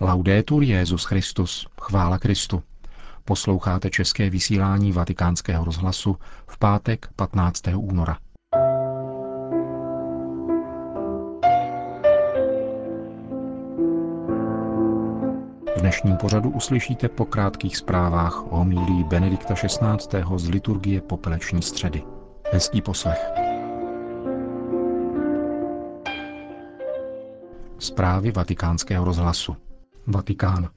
Laudetur Jezus Christus, chvála Kristu. Posloucháte české vysílání Vatikánského rozhlasu v pátek 15. února. V dnešním pořadu uslyšíte po krátkých zprávách o homílí Benedikta XVI. z liturgie Popeleční středy. Hezký poslech. Zprávy vatikánského rozhlasu. Vatikán.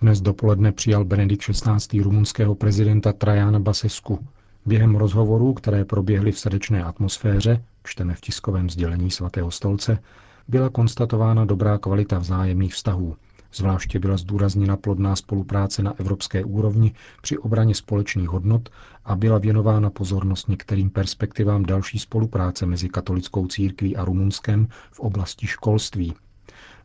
Dnes dopoledne přijal Benedikt XVI. rumunského prezidenta Trajana Basesku. Během rozhovorů, které proběhly v srdečné atmosféře, čteme v tiskovém sdělení svatého stolce, byla konstatována dobrá kvalita vzájemných vztahů. Zvláště byla zdůrazněna plodná spolupráce na evropské úrovni při obraně společných hodnot a byla věnována pozornost některým perspektivám další spolupráce mezi katolickou církví a Rumunskem v oblasti školství,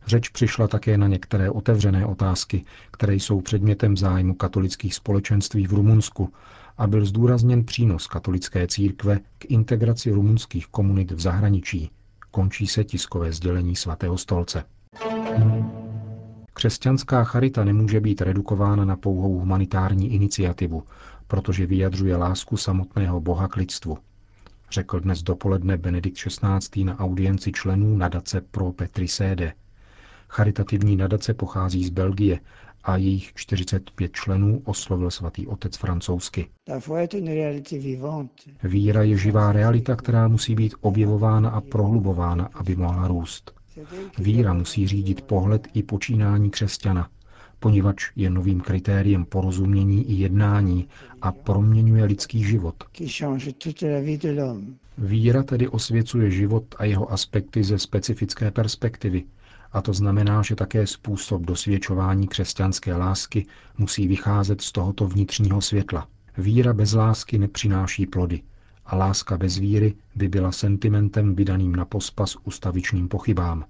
Řeč přišla také na některé otevřené otázky, které jsou předmětem zájmu katolických společenství v Rumunsku a byl zdůrazněn přínos katolické církve k integraci rumunských komunit v zahraničí. Končí se tiskové sdělení svatého stolce. Křesťanská charita nemůže být redukována na pouhou humanitární iniciativu, protože vyjadřuje lásku samotného Boha k lidstvu, řekl dnes dopoledne Benedikt XVI. na audienci členů nadace pro Petri Sede. Charitativní nadace pochází z Belgie a jejich 45 členů oslovil svatý otec francouzsky. Víra je živá realita, která musí být objevována a prohlubována, aby mohla růst. Víra musí řídit pohled i počínání křesťana, poněvadž je novým kritériem porozumění i jednání a proměňuje lidský život. Víra tedy osvěcuje život a jeho aspekty ze specifické perspektivy, a to znamená, že také způsob dosvědčování křesťanské lásky musí vycházet z tohoto vnitřního světla. Víra bez lásky nepřináší plody a láska bez víry by byla sentimentem vydaným na pospas ustavičným pochybám.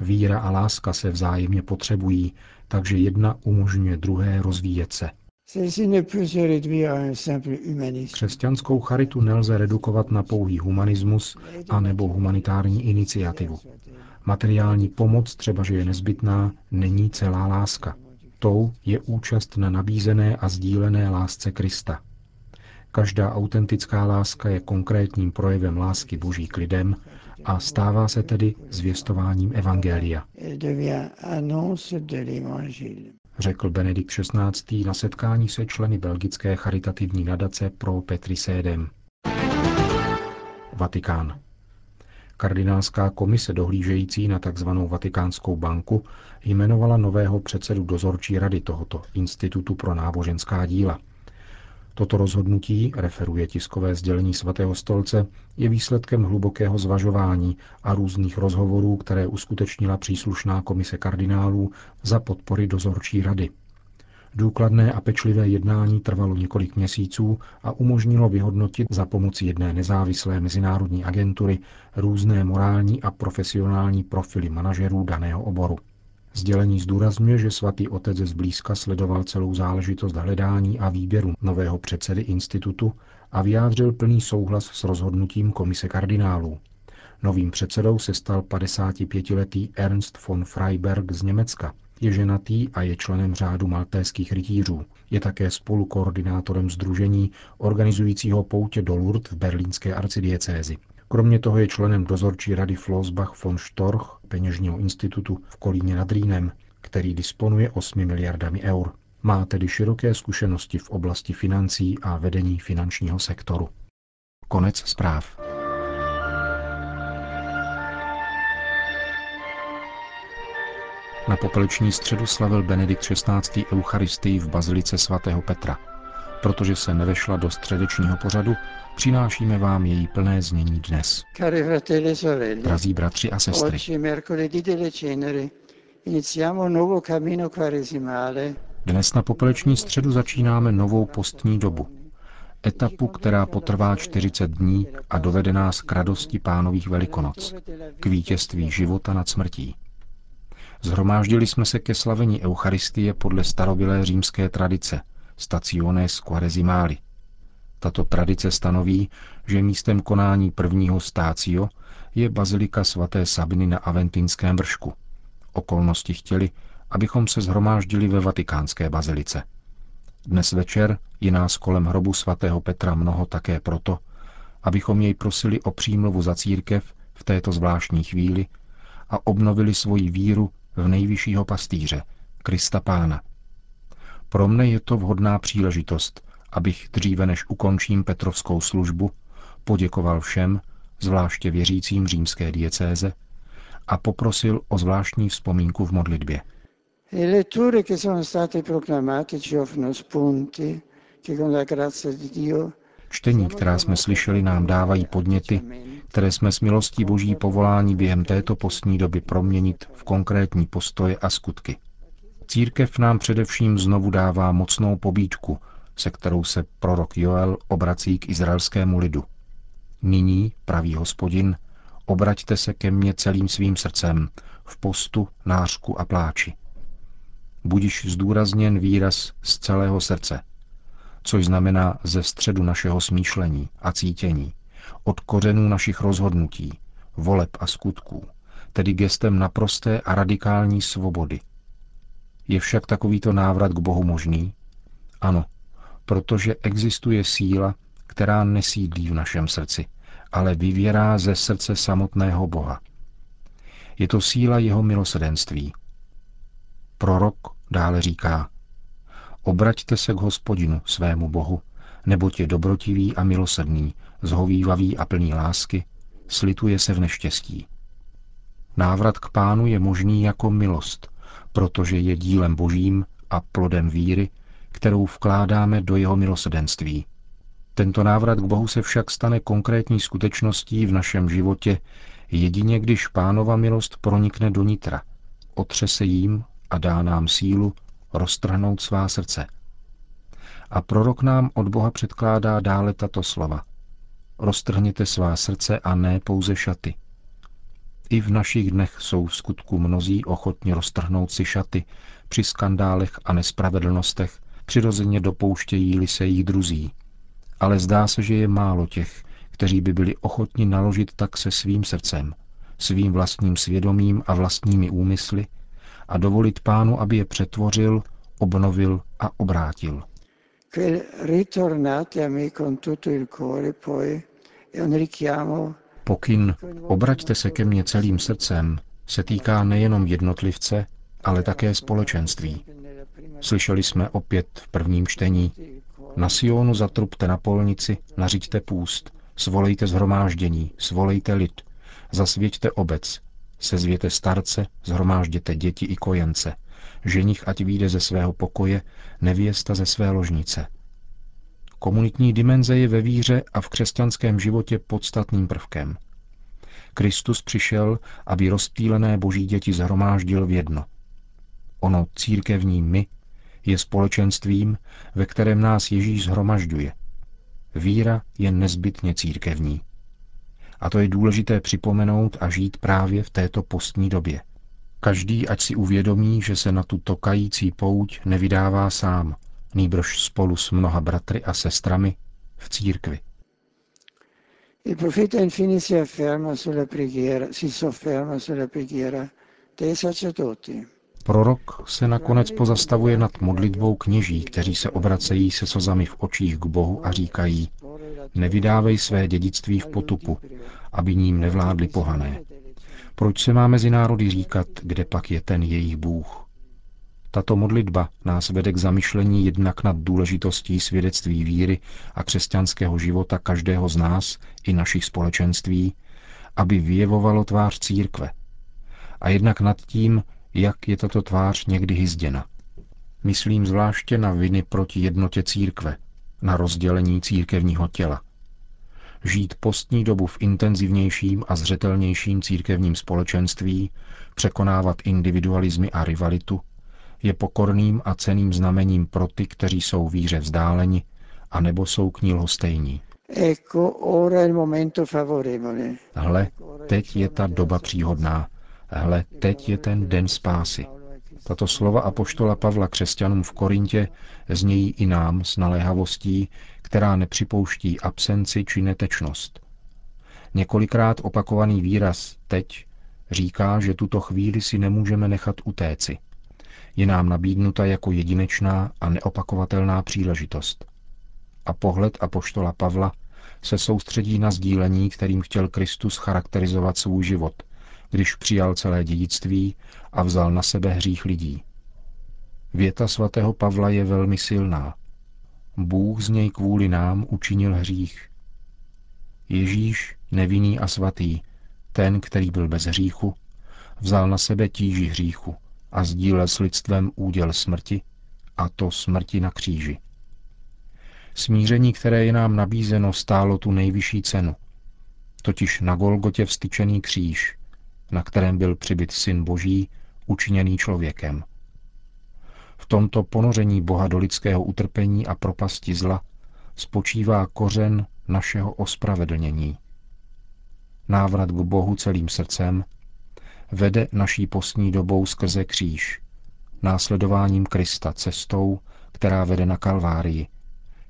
Víra a láska se vzájemně potřebují, takže jedna umožňuje druhé rozvíjet se. Křesťanskou charitu nelze redukovat na pouhý humanismus a nebo humanitární iniciativu. Materiální pomoc, třeba že je nezbytná, není celá láska. Tou je účast na nabízené a sdílené lásce Krista. Každá autentická láska je konkrétním projevem lásky Boží k lidem a stává se tedy zvěstováním Evangelia. Řekl Benedikt XVI. na setkání se členy belgické charitativní nadace pro Petri Sédem. Vatikán. Kardinálská komise dohlížející na tzv. Vatikánskou banku jmenovala nového předsedu dozorčí rady tohoto Institutu pro náboženská díla. Toto rozhodnutí, referuje tiskové sdělení svatého stolce, je výsledkem hlubokého zvažování a různých rozhovorů, které uskutečnila příslušná komise kardinálů za podpory dozorčí rady. Důkladné a pečlivé jednání trvalo několik měsíců a umožnilo vyhodnotit za pomoci jedné nezávislé mezinárodní agentury různé morální a profesionální profily manažerů daného oboru. Sdělení zdůrazňuje, že svatý otec zblízka sledoval celou záležitost hledání a výběru nového předsedy institutu a vyjádřil plný souhlas s rozhodnutím komise kardinálů. Novým předsedou se stal 55-letý Ernst von Freiberg z Německa, je ženatý a je členem řádu maltéských rytířů. Je také spolukoordinátorem združení organizujícího poutě do Lourdes v berlínské arcidiecézi. Kromě toho je členem dozorčí rady Flossbach von Storch, peněžního institutu v Kolíně nad Rýnem, který disponuje 8 miliardami eur. Má tedy široké zkušenosti v oblasti financí a vedení finančního sektoru. Konec zpráv. Na popeleční středu slavil Benedikt XVI. Eucharistii v bazilice svatého Petra. Protože se nevešla do středečního pořadu, přinášíme vám její plné znění dnes. E Drazí bratři a sestry, dnes na popeleční středu začínáme novou postní dobu. Etapu, která potrvá 40 dní a dovede nás k radosti pánových velikonoc, k vítězství života nad smrtí. Zhromáždili jsme se ke slavení Eucharistie podle starobilé římské tradice, staciones quaresimali. Tato tradice stanoví, že místem konání prvního stácio je bazilika svaté Sabiny na Aventinském vršku. Okolnosti chtěli, abychom se zhromáždili ve vatikánské bazilice. Dnes večer je nás kolem hrobu svatého Petra mnoho také proto, abychom jej prosili o přímluvu za církev v této zvláštní chvíli a obnovili svoji víru v nejvyššího pastýře, Krista Pána. Pro mne je to vhodná příležitost, abych dříve než ukončím Petrovskou službu, poděkoval všem, zvláště věřícím římské diecéze, a poprosil o zvláštní vzpomínku v modlitbě. Le letture che sono state proclamate ci offrono spunti che con la grazia di Dio Čtení, která jsme slyšeli, nám dávají podněty, které jsme s milostí Boží povolání během této postní doby proměnit v konkrétní postoje a skutky. Církev nám především znovu dává mocnou pobídku, se kterou se prorok Joel obrací k izraelskému lidu. Nyní, pravý hospodin, obraťte se ke mně celým svým srdcem, v postu, nářku a pláči. Budiš zdůrazněn výraz z celého srdce, což znamená ze středu našeho smýšlení a cítění, od kořenů našich rozhodnutí, voleb a skutků, tedy gestem naprosté a radikální svobody. Je však takovýto návrat k Bohu možný? Ano, protože existuje síla, která nesídlí v našem srdci, ale vyvěrá ze srdce samotného Boha. Je to síla jeho milosedenství. Prorok dále říká, obraťte se k hospodinu, svému Bohu, neboť je dobrotivý a milosrdný, zhovývavý a plný lásky, slituje se v neštěstí. Návrat k pánu je možný jako milost, protože je dílem božím a plodem víry, kterou vkládáme do jeho milosedenství. Tento návrat k Bohu se však stane konkrétní skutečností v našem životě jedině, když pánova milost pronikne do nitra, otřese jím a dá nám sílu roztrhnout svá srdce. A prorok nám od Boha předkládá dále tato slova. Roztrhněte svá srdce a ne pouze šaty. I v našich dnech jsou v skutku mnozí ochotni roztrhnout si šaty při skandálech a nespravedlnostech, přirozeně dopouštějí-li se jich druzí. Ale zdá se, že je málo těch, kteří by byli ochotni naložit tak se svým srdcem, svým vlastním svědomím a vlastními úmysly a dovolit pánu, aby je přetvořil, obnovil a obrátil. Pokyn obraťte se ke mně celým srdcem se týká nejenom jednotlivce, ale také společenství. Slyšeli jsme opět v prvním čtení. Na Sionu zatrubte na polnici, nařiďte půst, svolejte zhromáždění, svolejte lid, zasvěťte obec, sezvěte starce, zhromážděte děti i kojence, ženich ať vyjde ze svého pokoje, nevěsta ze své ložnice. Komunitní dimenze je ve víře a v křesťanském životě podstatným prvkem. Kristus přišel, aby rozptýlené boží děti zhromáždil v jedno. Ono církevní my je společenstvím, ve kterém nás Ježíš zhromažďuje. Víra je nezbytně církevní. A to je důležité připomenout a žít právě v této postní době. Každý ať si uvědomí, že se na tu tokající pouť nevydává sám, nýbrž spolu s mnoha bratry a sestrami v církvi. Il profeta infine si afferma sulla preghiera, si sofferma sulla preghiera dei sacerdoti. Prorok se nakonec pozastavuje nad modlitbou kněží, kteří se obracejí se slzami v očích k Bohu a říkají, nevydávej své dědictví v potupu, aby ním nevládli pohané. Proč se má mezi národy říkat, kde pak je ten jejich Bůh? Tato modlitba nás vede k zamyšlení jednak nad důležitostí svědectví víry a křesťanského života každého z nás i našich společenství, aby vyjevovalo tvář církve. A jednak nad tím, jak je tato tvář někdy hyzděna. Myslím zvláště na viny proti jednotě církve, na rozdělení církevního těla. Žít postní dobu v intenzivnějším a zřetelnějším církevním společenství, překonávat individualizmy a rivalitu, je pokorným a ceným znamením pro ty, kteří jsou víře vzdáleni, anebo jsou k ní lhostejní. Hle, teď je ta doba příhodná. Hle, teď je ten den spásy. Tato slova apoštola Pavla křesťanům v Korintě znějí i nám s naléhavostí, která nepřipouští absenci či netečnost. Několikrát opakovaný výraz teď říká, že tuto chvíli si nemůžeme nechat utéci. Je nám nabídnuta jako jedinečná a neopakovatelná příležitost. A pohled apoštola Pavla se soustředí na sdílení, kterým chtěl Kristus charakterizovat svůj život, když přijal celé dědictví a vzal na sebe hřích lidí. Věta svatého Pavla je velmi silná. Bůh z něj kvůli nám učinil hřích. Ježíš, nevinný a svatý, ten, který byl bez hříchu, vzal na sebe tíži hříchu a sdílel s lidstvem úděl smrti, a to smrti na kříži. Smíření, které je nám nabízeno, stálo tu nejvyšší cenu, totiž na Golgotě vstyčený kříž, na kterém byl přibyt Syn Boží, učiněný člověkem. V tomto ponoření Boha do lidského utrpení a propasti zla spočívá kořen našeho ospravedlnění. Návrat k Bohu celým srdcem vede naší postní dobou skrze kříž, následováním Krista cestou, která vede na Kalvárii,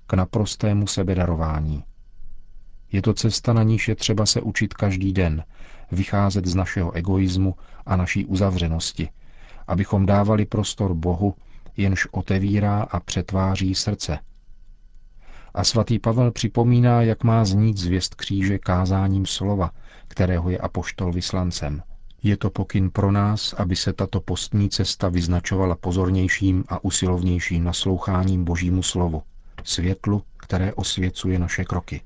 k naprostému sebedarování. Je to cesta, na níž je třeba se učit každý den, vycházet z našeho egoismu a naší uzavřenosti, abychom dávali prostor Bohu, jenž otevírá a přetváří srdce. A svatý Pavel připomíná, jak má znít zvěst kříže kázáním slova, kterého je apoštol vyslancem. Je to pokyn pro nás, aby se tato postní cesta vyznačovala pozornějším a usilovnějším nasloucháním Božímu slovu, světlu, které osvěcuje naše kroky.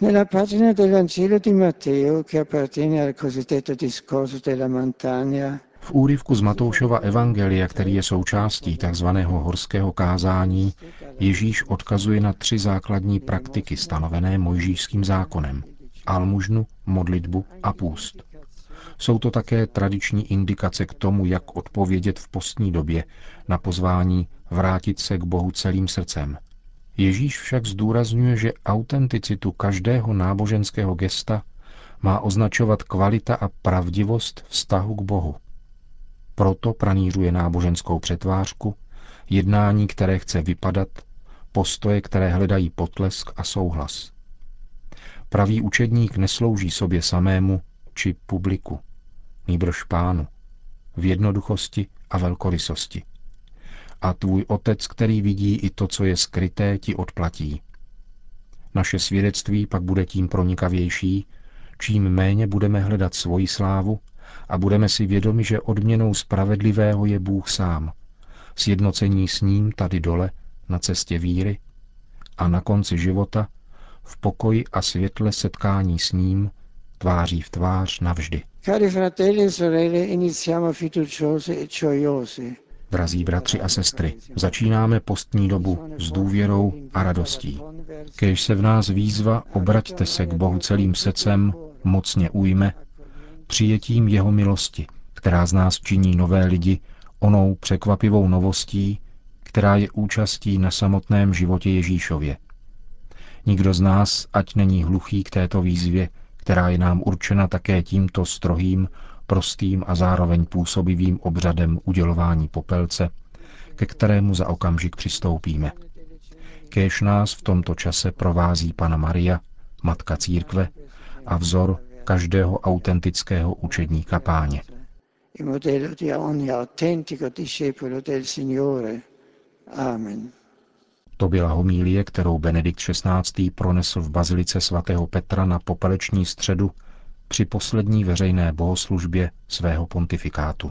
Nella pagina del Vangelo di Matteo, che appartiene al cosiddetto discorso della montagna, v úryvku z Matoušova evangelia, který je součástí tzv. horského kázání, Ježíš odkazuje na tři základní praktiky stanovené mojžíšským zákonem. Almužnu, modlitbu a půst. Jsou to také tradiční indikace k tomu, jak odpovědět v postní době na pozvání vrátit se k Bohu celým srdcem. Ježíš však zdůrazňuje, že autenticitu každého náboženského gesta má označovat kvalita a pravdivost vztahu k Bohu. Proto pranířuje náboženskou přetvářku, jednání, které chce vypadat, postoje, které hledají potlesk a souhlas. Pravý učedník neslouží sobě samému či publiku, nýbrž pánu, v jednoduchosti a velkorysosti. A tvůj otec, který vidí i to, co je skryté, ti odplatí. Naše svědectví pak bude tím pronikavější, čím méně budeme hledat svoji slávu a budeme si vědomi, že odměnou spravedlivého je Bůh sám, sjednocení s ním tady dole, na cestě víry a na konci života, v pokoji a světle setkání s ním, tváří v tvář navždy. Cari fratelli e sorelle, iniziamo fiduciosi e gioiosi. Drazí bratři a sestry, začínáme postní dobu s důvěrou a radostí. Kež se v nás výzva obraťte se k Bohu celým srdcem, mocně ujme přijetím jeho milosti, která z nás činí nové lidi onou překvapivou novostí, která je účastí na samotném životě Ježíšově. Nikdo z nás, ať není hluchý k této výzvě, která je nám určena také tímto strohým, prostým a zároveň působivým obřadem udělování popelce, ke kterému za okamžik přistoupíme. Kéž nás v tomto čase provází Pana Maria, Matka Církve a vzor každého autentického učedníka páně. Amen. To byla homílie, kterou Benedikt XVI. pronesl v bazilice svatého Petra na popeleční středu při poslední veřejné bohoslužbě svého pontifikátu.